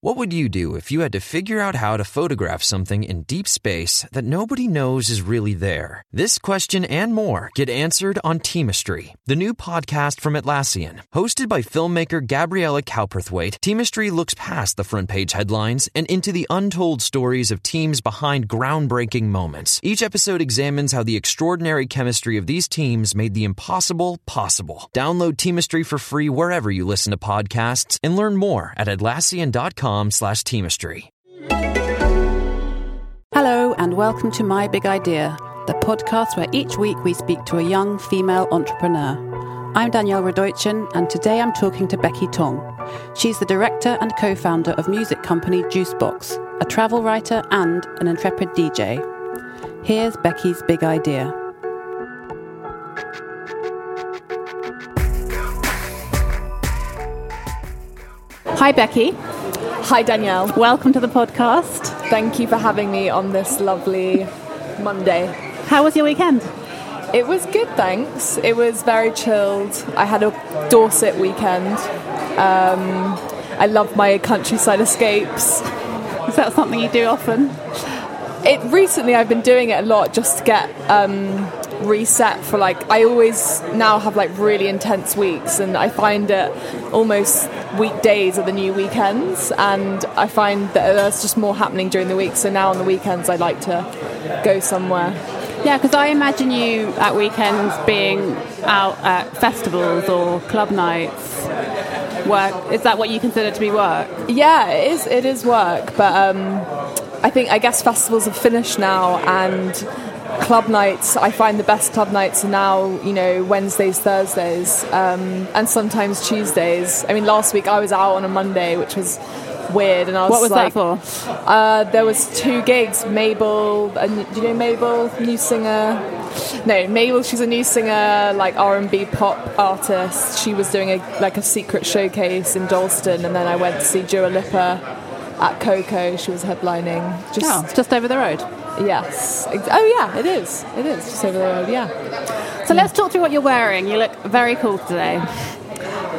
What would you do if you had to figure out how to photograph something in deep space that nobody knows is really there? This question and more get answered on Teamistry, the new podcast from Atlassian. Hosted by filmmaker Gabriela Cowperthwaite, Teamistry looks past the front page headlines and into the untold stories of teams behind groundbreaking moments. Each episode examines how the extraordinary chemistry of these teams made the impossible possible. Download Teamistry for free wherever you listen to podcasts and learn more at Atlassian.com slash teamistry. Hello, and welcome to My Big Idea, the podcast where each week we speak to a young female entrepreneur. I'm Danielle Radojcin, and today I'm talking to Becky Tong. She's the director and co founder of music company Juicebox, a travel writer, and an intrepid DJ. Here's Becky's big idea. Hi, Becky. Hi, Danielle. Welcome to the podcast. Thank you for having me on this lovely Monday. How was your weekend? It was good, thanks. It was very chilled. I had a Dorset weekend. Um, I love my countryside escapes. Is that something you do often? It recently I've been doing it a lot just to get um, reset for like I always now have like really intense weeks and I find it almost weekdays are the new weekends and I find that there's just more happening during the week so now on the weekends I like to go somewhere Yeah, because I imagine you at weekends being out at festivals or club nights. Work is that what you consider to be work? yeah it is it is work but um, I think I guess festivals have finished now and club nights I find the best club nights are now you know Wednesdays Thursdays um, and sometimes Tuesdays I mean last week I was out on a Monday which was weird and I was What was like, that for? Uh, there was two gigs. Mabel, uh, do you know Mabel, new singer? No, Mabel. She's a new singer, like R and B pop artist. She was doing a like a secret showcase in Dalston, and then I went to see Dua Lipa at KOKO. She was headlining. Just Oh, just over the road. Yes. Oh yeah, it is. It is just over the road. Yeah. So let's talk through what you're wearing. You look very cool today.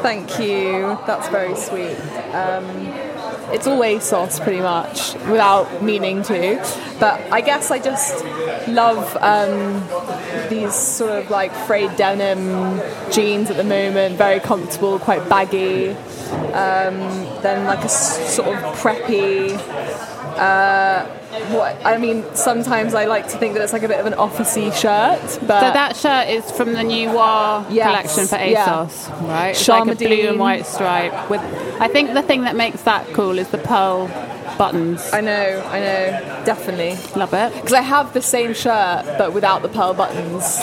Thank you. That's very sweet. Um, it's all ASOS pretty much, without meaning to. But I guess I just love um, these sort of like frayed denim jeans at the moment. Very comfortable, quite baggy. Um, then like a sort of preppy. Uh, what I mean, sometimes I like to think that it's like a bit of an officey shirt, but So that shirt is from the new War Yes, collection for yeah. ASOS, right? It's like a blue and white stripe. With, I think the thing that makes that cool is the pearl buttons. I know, I know, definitely. Love it. Because I have the same shirt but without the pearl buttons,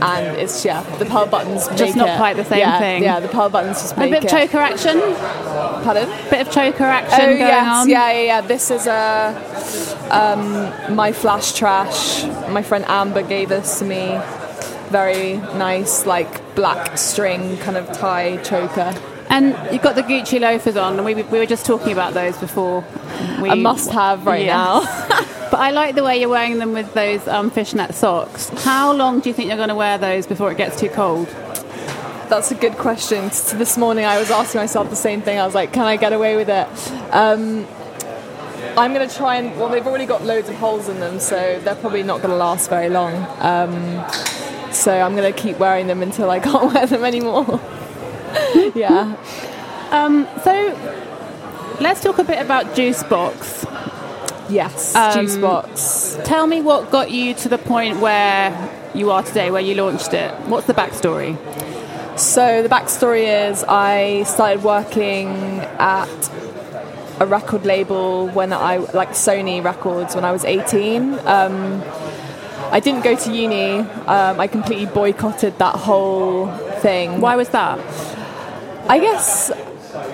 and it's yeah, the power buttons Just make not it. quite the same yeah, thing. Yeah, the power buttons just A bit of it. choker action. Pardon? Bit of choker action Oh going yes, on. yeah, yeah, yeah. This is a um, my flash trash. My friend Amber gave this to me. Very nice, like black string kind of tie choker. And you've got the Gucci loafers on, and we, we were just talking about those before. We, A must-have right Yeah. now. But I like the way you're wearing them with those um, fishnet socks. How long do you think you're going to wear those before it gets too cold? That's a good question. So this morning I was asking myself the same thing. I was like, can I get away with it? Um, I'm going to try and, well, they've already got loads of holes in them, so they're probably not going to last very long. Um, so I'm going to keep wearing them until I can't wear them anymore. yeah. Um, so let's talk a bit about Juicebox. Yes. Um, Juicebox. Tell me what got you to the point where you are today, where you launched it. What's the backstory? So the backstory is I started working at a record label when I like Sony Records when I was 18. Um, I didn't go to uni. Um, I completely boycotted that whole thing. Why was that? I guess.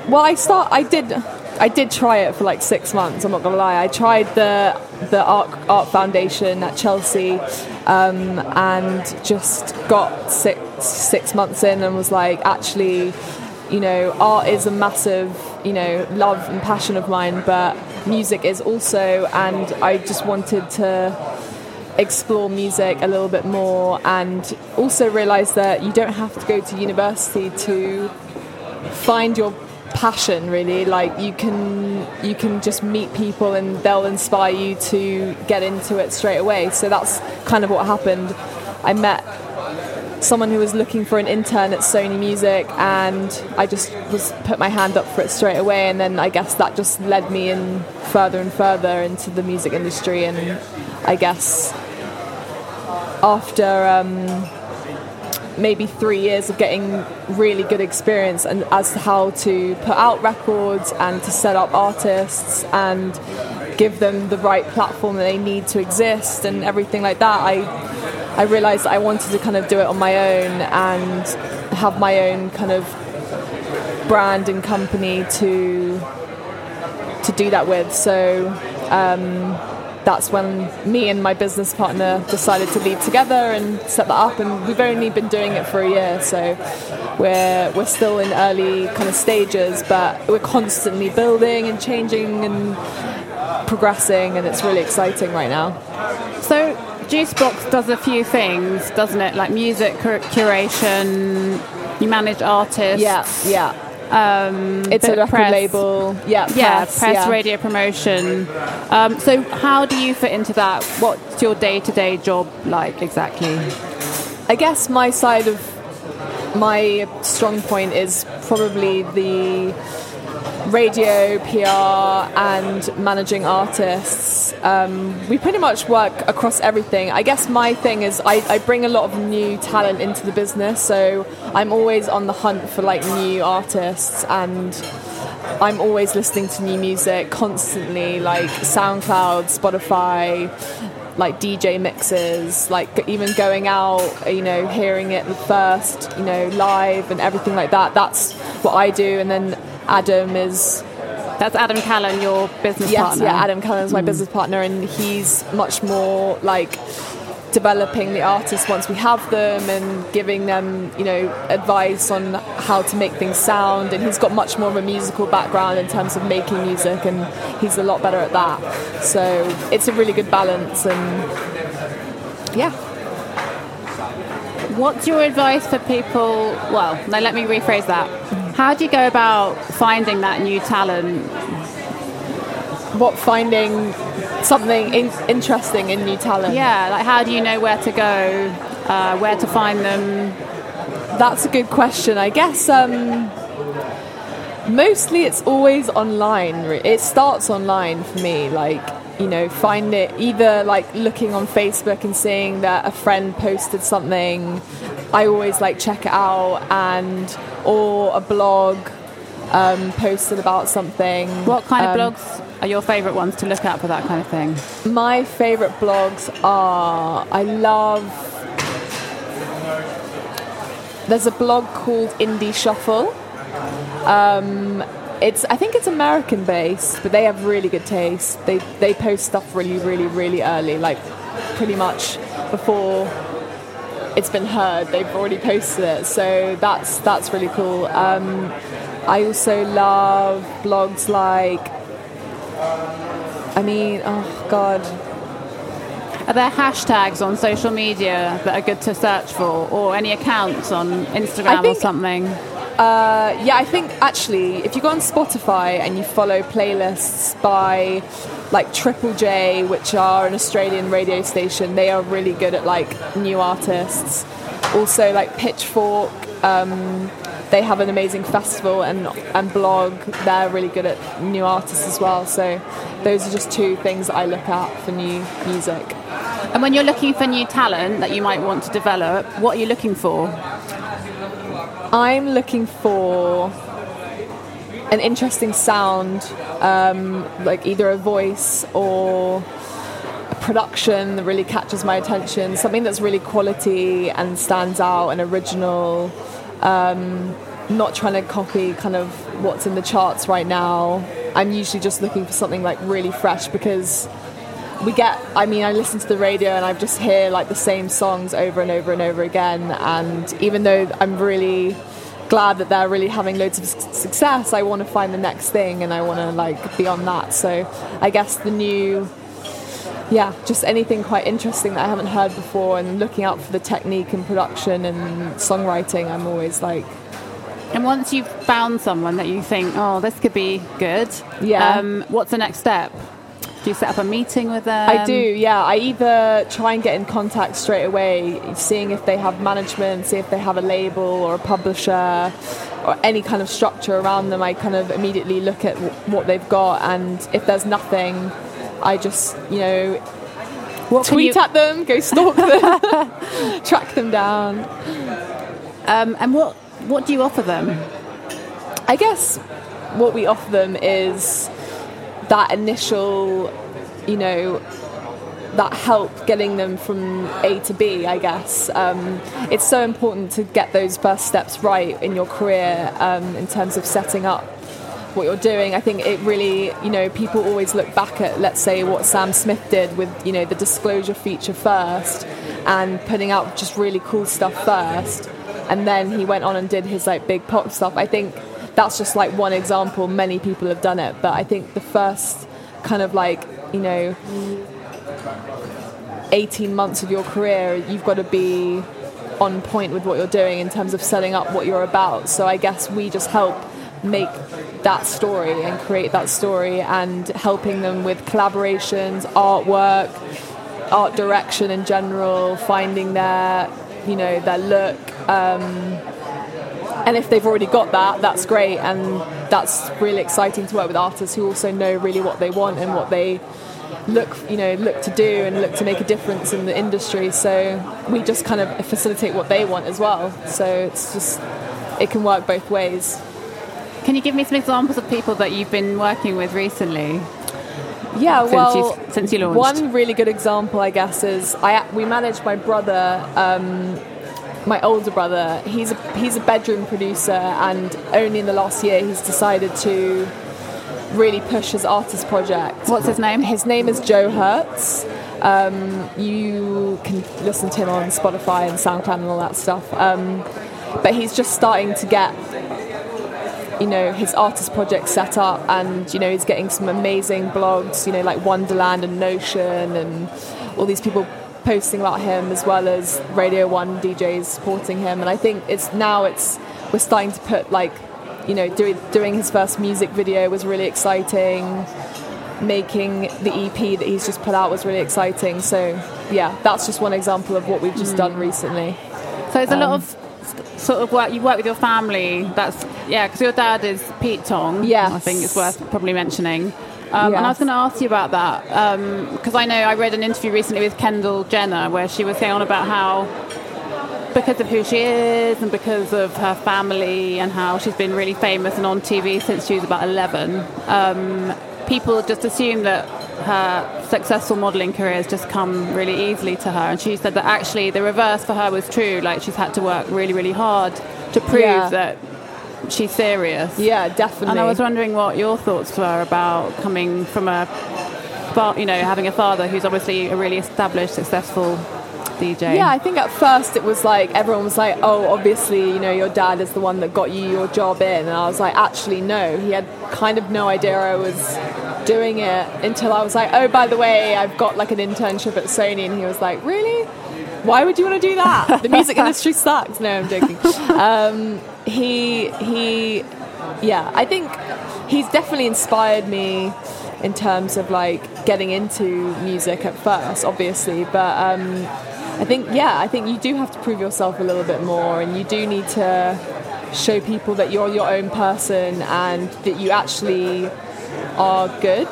Well, I start. I did. I did try it for like six months. I'm not gonna lie. I tried the the art art foundation at Chelsea, um, and just got six six months in and was like, actually, you know, art is a massive, you know, love and passion of mine, but music is also, and I just wanted to explore music a little bit more and also realize that you don't have to go to university to find your passion really. Like you can you can just meet people and they'll inspire you to get into it straight away. So that's kind of what happened. I met someone who was looking for an intern at sony music and i just was put my hand up for it straight away. And then i guess that just led me in further and further into the music industry. And i guess after um, maybe three years of getting really good experience and as to how to put out records and to set up artists and give them the right platform that they need to exist and everything like that I I realized I wanted to kind of do it on my own and have my own kind of brand and company to to do that with. So um, that's when me and my business partner decided to leave together and set that up and we've only been doing it for a year so we're we're still in early kind of stages but we're constantly building and changing and progressing and it's really exciting right now so Juicebox does a few things, doesn't it? Like music curation, you manage artists. Yeah, yeah. Um, it's a record press, label. Yeah, press, yeah, press, yeah. radio promotion. Um, so, how do you fit into that? What's your day to day job like exactly? I guess my side of my strong point is probably the radio, PR, and managing artists. Um, we pretty much work across everything. I guess my thing is I, I, bring a lot of new talent into the business, so I'm always on the hunt for like new artists and. I'm always listening to new music constantly, like SoundCloud, Spotify, like DJ mixes, like even going out, you know, hearing it first, you know, live and everything like that. That's what I do. And then Adam is that's Adam Callan, your business yes, partner. yeah, Adam Callan is my mm. business partner, and he's much more like developing the artists once we have them and giving them, you know, advice on how to make things sound. And he's got much more of a musical background in terms of making music, and he's a lot better at that. So it's a really good balance, and yeah. What's your advice for people? Well, now let me rephrase that. How do you go about finding that new talent? What finding something in- interesting in new talent? Yeah, like how do you know where to go, uh, where to find them? That's a good question. I guess um, mostly it's always online. It starts online for me. Like you know, find it either like looking on Facebook and seeing that a friend posted something. I always like check it out and or a blog um, posted about something. What kind um, of blogs are your favourite ones to look at for that kind of thing? My favourite blogs are I love. There's a blog called Indie Shuffle. Um, it's I think it's American based, but they have really good taste. They they post stuff really, really, really early, like pretty much before it's been heard. They've already posted it, so that's that's really cool. Um, I also love blogs like. I mean, oh god. Are there hashtags on social media that are good to search for, or any accounts on Instagram think, or something? Uh, yeah, I think actually, if you go on Spotify and you follow playlists by like Triple J, which are an Australian radio station, they are really good at like new artists. Also, like Pitchfork, um, they have an amazing festival and and blog. They're really good at new artists as well. So those are just two things that I look at for new music. And when you're looking for new talent that you might want to develop, what are you looking for? I'm looking for an interesting sound, um, like either a voice or a production that really catches my attention, something that's really quality and stands out and original. Um, not trying to copy kind of what's in the charts right now. I'm usually just looking for something like really fresh because we get i mean i listen to the radio and i just hear like the same songs over and over and over again and even though i'm really glad that they're really having loads of success i want to find the next thing and i want to like be on that so i guess the new yeah just anything quite interesting that i haven't heard before and looking out for the technique and production and songwriting i'm always like And once you've found someone that you think, oh, this could be good, Yeah. Um, what's the next step? Do you set up a meeting with them? I do, yeah. I either try and get in contact straight away, seeing if they have management, see if they have a label or a publisher or any kind of structure around them. I kind of immediately look at w- what they've got, and if there's nothing, I just, you know, What tweet you- at them, go stalk them, track them down. Um, and what what do you offer them? I guess what we offer them is that initial, you know, that help getting them from A to B, I guess. Um, it's so important to get those first steps right in your career um, in terms of setting up what you're doing. I think it really, you know, people always look back at, let's say, what Sam Smith did with, you know, the disclosure feature first and putting out just really cool stuff first. And then he went on and did his like big pop stuff. I think that's just like one example. Many people have done it, but I think the first kind of like, you know, 18 months of your career, you've got to be on point with what you're doing in terms of setting up what you're about. So I guess we just help make that story and create that story and helping them with collaborations, artwork, art direction in general, finding their, you know, their look. Um, and if they've already got that, that's great, and that's really exciting to work with artists who also know really what they want and what they look, you know, look to do and look to make a difference in the industry. So we just kind of facilitate what they want as well. So it's just it can work both ways. Can you give me some examples of people that you've been working with recently? Yeah, Since well, you've- since you launched. one really good example, I guess, is I we managed my brother, um, my older brother. He's a, he's a bedroom producer, and only in the last year he's decided to really push his artist project. What's his name? His name is Joe Hertz. Um, you can listen to him on Spotify and SoundCloud and all that stuff. Um, but he's just starting to get you know his artist project set up and you know he's getting some amazing blogs you know like wonderland and notion and all these people posting about him as well as radio one djs supporting him and i think it's now it's we're starting to put like you know doing doing his first music video was really exciting making the ep that he's just put out was really exciting so yeah that's just one example of what we've just done recently So there's a lot Um, of sort of work you work with your family. That's yeah, because your dad is Pete Tong. Yes. I think it's worth probably mentioning. Um, And I was going to ask you about that because I know I read an interview recently with Kendall Jenner where she was saying on about how because of who she is and because of her family and how she's been really famous and on TV since she was about 11, um, people just assume that her successful modelling career has just come really easily to her. And she said that actually the reverse for her was true. Like she's had to work really, really hard to prove Yeah. that she's serious. yeah definitely And I was wondering what your thoughts were about coming from a, you know, having a father who's obviously a really established, successful DJ. Yeah, I think at first it was like everyone was like, "Oh, obviously, you know, your dad is the one that got you your job in," and I was like, "Actually, no. He had kind of no idea I was doing it until I was like, oh, by the way, I've got like an internship at Sony,' and he was like, "Really? Why would you want to do that? The music industry sucks." No, I'm joking. Um, he he, yeah, I think he's definitely inspired me in terms of like getting into music at first, obviously, but. Um, I think, yeah, I think you do have to prove yourself a little bit more, and you do need to show people that you're your own person and that you actually are good.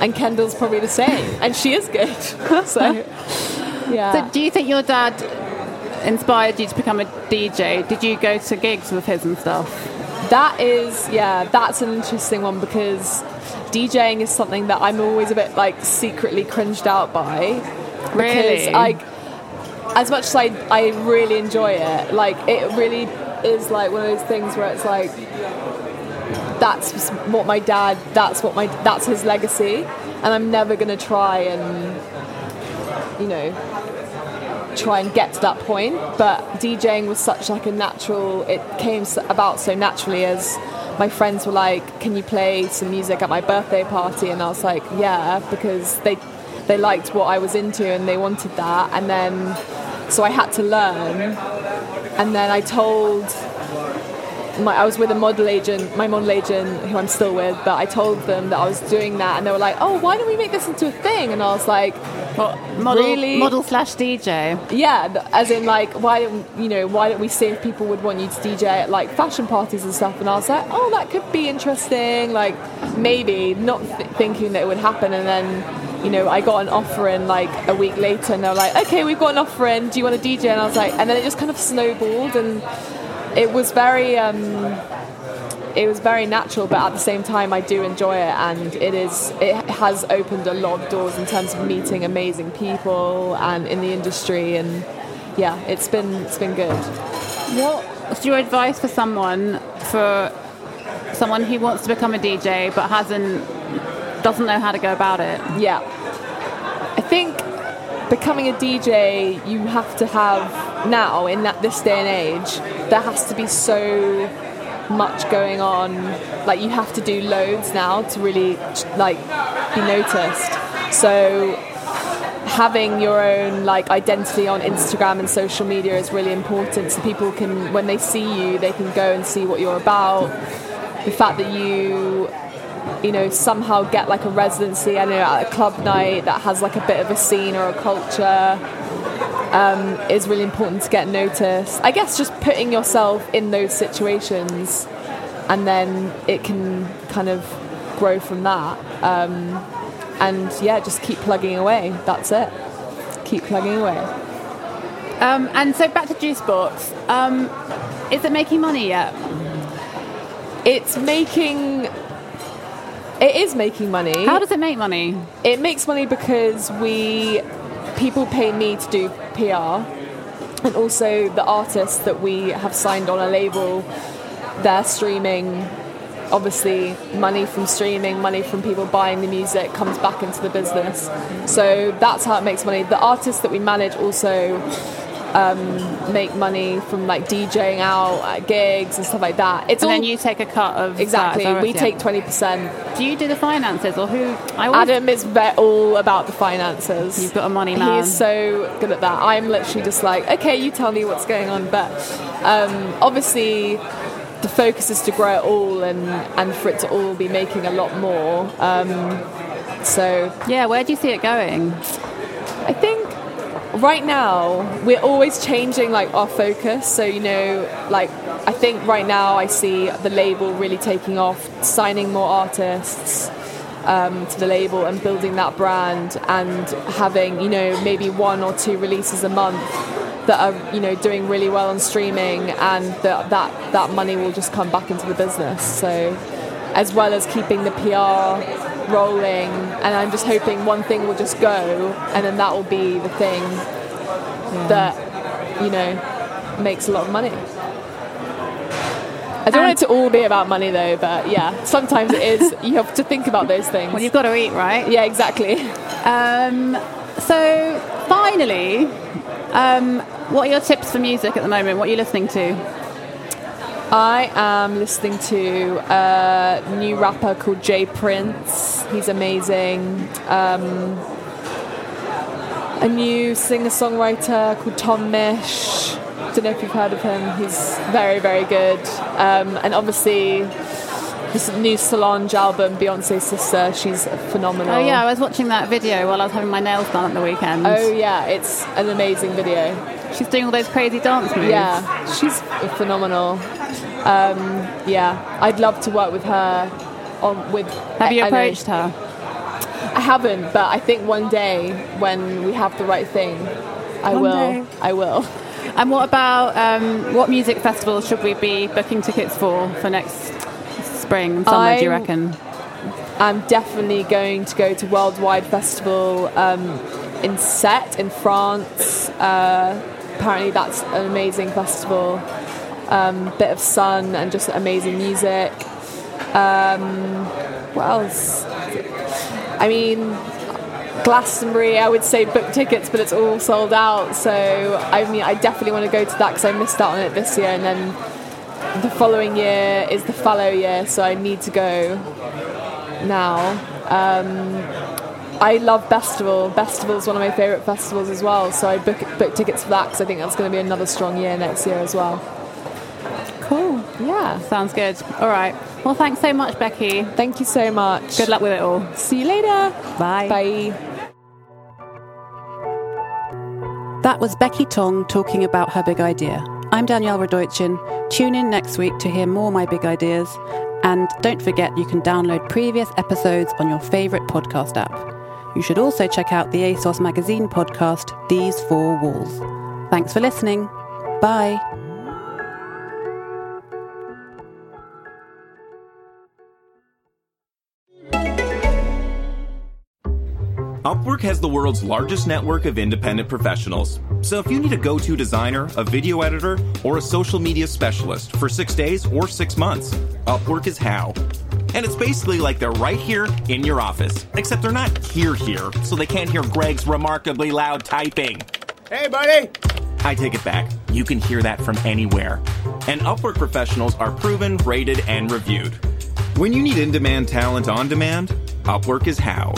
And Kendall's probably the same, and she is good. so, yeah. So, do you think your dad inspired you to become a DJ? Did you go to gigs with his and stuff? That is, yeah, that's an interesting one because DJing is something that I'm always a bit like secretly cringed out by. Because Really? I, as much as I, I really enjoy it, like it really is like one of those things where it's like, that's what my dad, that's what my, that's his legacy, and I'm never gonna try and, you know, try and get to that point. But DJing was such like a natural. It came about so naturally as my friends were like, "Can you play some music at my birthday party?" And I was like, "Yeah," because they they liked what I was into and they wanted that. And then so I had to learn. And then I told my, I was with a model agent, my model agent, who I'm still with, but I told them that I was doing that, and they were like, "Oh, why don't we make this into a thing?" And I was like, Model, Really? model slash DJ. "Yeah," as in like, why don't you know, why don't we see if people would want you to DJ at like fashion parties and stuff? And I was like, "Oh, that could be interesting." Like maybe not th- thinking that it would happen, and then. You know, I got an offer in like a week later, and they were like, "Okay, we've got an offer in. Do you want to DJ?" And I was like, and then it just kind of snowballed, and it was very um, it was very natural but at the same time I do enjoy it and it is it has opened a lot of doors in terms of meeting amazing people and in the industry and yeah it's been it's been good What's your advice for someone for someone who wants to become a DJ but hasn't doesn't know how to go about it? yeah I think becoming a DJ you have to have now in that this day and age there has to be so much going on. Like you have to do loads now to really like be noticed. So having your own like identity on Instagram and social media is really important so people can when they see you they can go and see what you're about. The fact that you you know somehow get like a residency I know at a club night that has like a bit of a scene or a culture um, is really important to get noticed I guess just putting yourself in those situations and then it can kind of grow from that um, and yeah just keep plugging away that's it keep plugging away Um, and so back to Juicebox. Um, is it making money yet? it's making it is making money How does it make money? it makes money because we people pay me to do PR and also the artists that we have signed on a label they're streaming obviously money from streaming money from people buying the music comes back into the business. So that's how it makes money. The artists that we manage also um, make money from like DJing out at gigs and stuff like that it's And all then you take a cut of exactly that we Yeah. take 20% Do you do the finances or who? I always, Adam is ve- all about the finances. You've got a money man. He's so good at that. I'm literally just like, okay, you tell me what's going on. But um, obviously, the focus is to grow it all and, and for it to all be making a lot more. Um, so yeah. Where do you see it going? I think right now we're always changing like our focus. So you know, like I think right now I see the label really taking off, signing more artists um, to the label and building that brand and having you know maybe one or two releases a month that are you know doing really well on streaming and that that that money will just come back into the business. So as well as keeping the PR rolling and I'm just hoping one thing will just go and then that will be the thing that you know makes a lot of money. I don't want it to all be about money though, but yeah, sometimes it is. You have to think about those things. Well, you've got to eat, right? yeah, exactly. Um, so finally, um, what are your tips for music at the moment? What are you listening to? I am listening to a new rapper called Jay Prince. He's amazing. Um, a new singer-songwriter called Tom Misch. Don't know if you've heard of him. He's very, very good. Um, and obviously, this new Solange album, Beyonce's sister. She's phenomenal. Oh yeah, I was watching that video while I was having my nails done at the weekend. Oh yeah, it's an amazing video. She's doing all those crazy dance moves. Yeah, she's phenomenal. Um, yeah, I'd love to work with her. On with Have you approached her? I haven't, but I think one day when we have the right thing, I One will. day. I will. And what about um, what music festivals should we be booking tickets for for next spring and summer? do you reckon? I'm definitely going to go to Worldwide Festival um, in Sète in France. Uh, apparently, that's an amazing festival. Um, bit of sun and just amazing music. Um, what else? I mean, Glastonbury, I would say book tickets, but it's all sold out. So, I mean, I definitely want to go to that because I missed out on it this year. And then the following year is the fallow year, so I need to go now. Um, I love Festival. Festival is one of my favourite festivals as well. So I book book tickets for that because I think that's going to be another strong year next year as well. Cool. Yeah. Sounds good. All right. Well, thanks so much, Becky. Thank you so much. Good luck with it all. See you later. Bye. Bye. That was Becky Tong talking about her big idea. I'm Danielle Radojcin. Tune in next week to hear more My Big Ideas. And don't forget, you can download previous episodes on your favourite podcast app. You should also check out the ASOS magazine podcast, These Four Walls. Thanks for listening. Bye. Upwork has the world's largest network of independent professionals. So if you need a go to designer, a video editor, or a social media specialist for six days or six months, Upwork is how. And it's basically like they're right here in your office, except they're not here here, so they can't hear Greg's remarkably loud typing. Hey, buddy! I take it back. You can hear that from anywhere. And Upwork professionals are proven, rated, and reviewed. When you need in demand talent on demand, Upwork is how.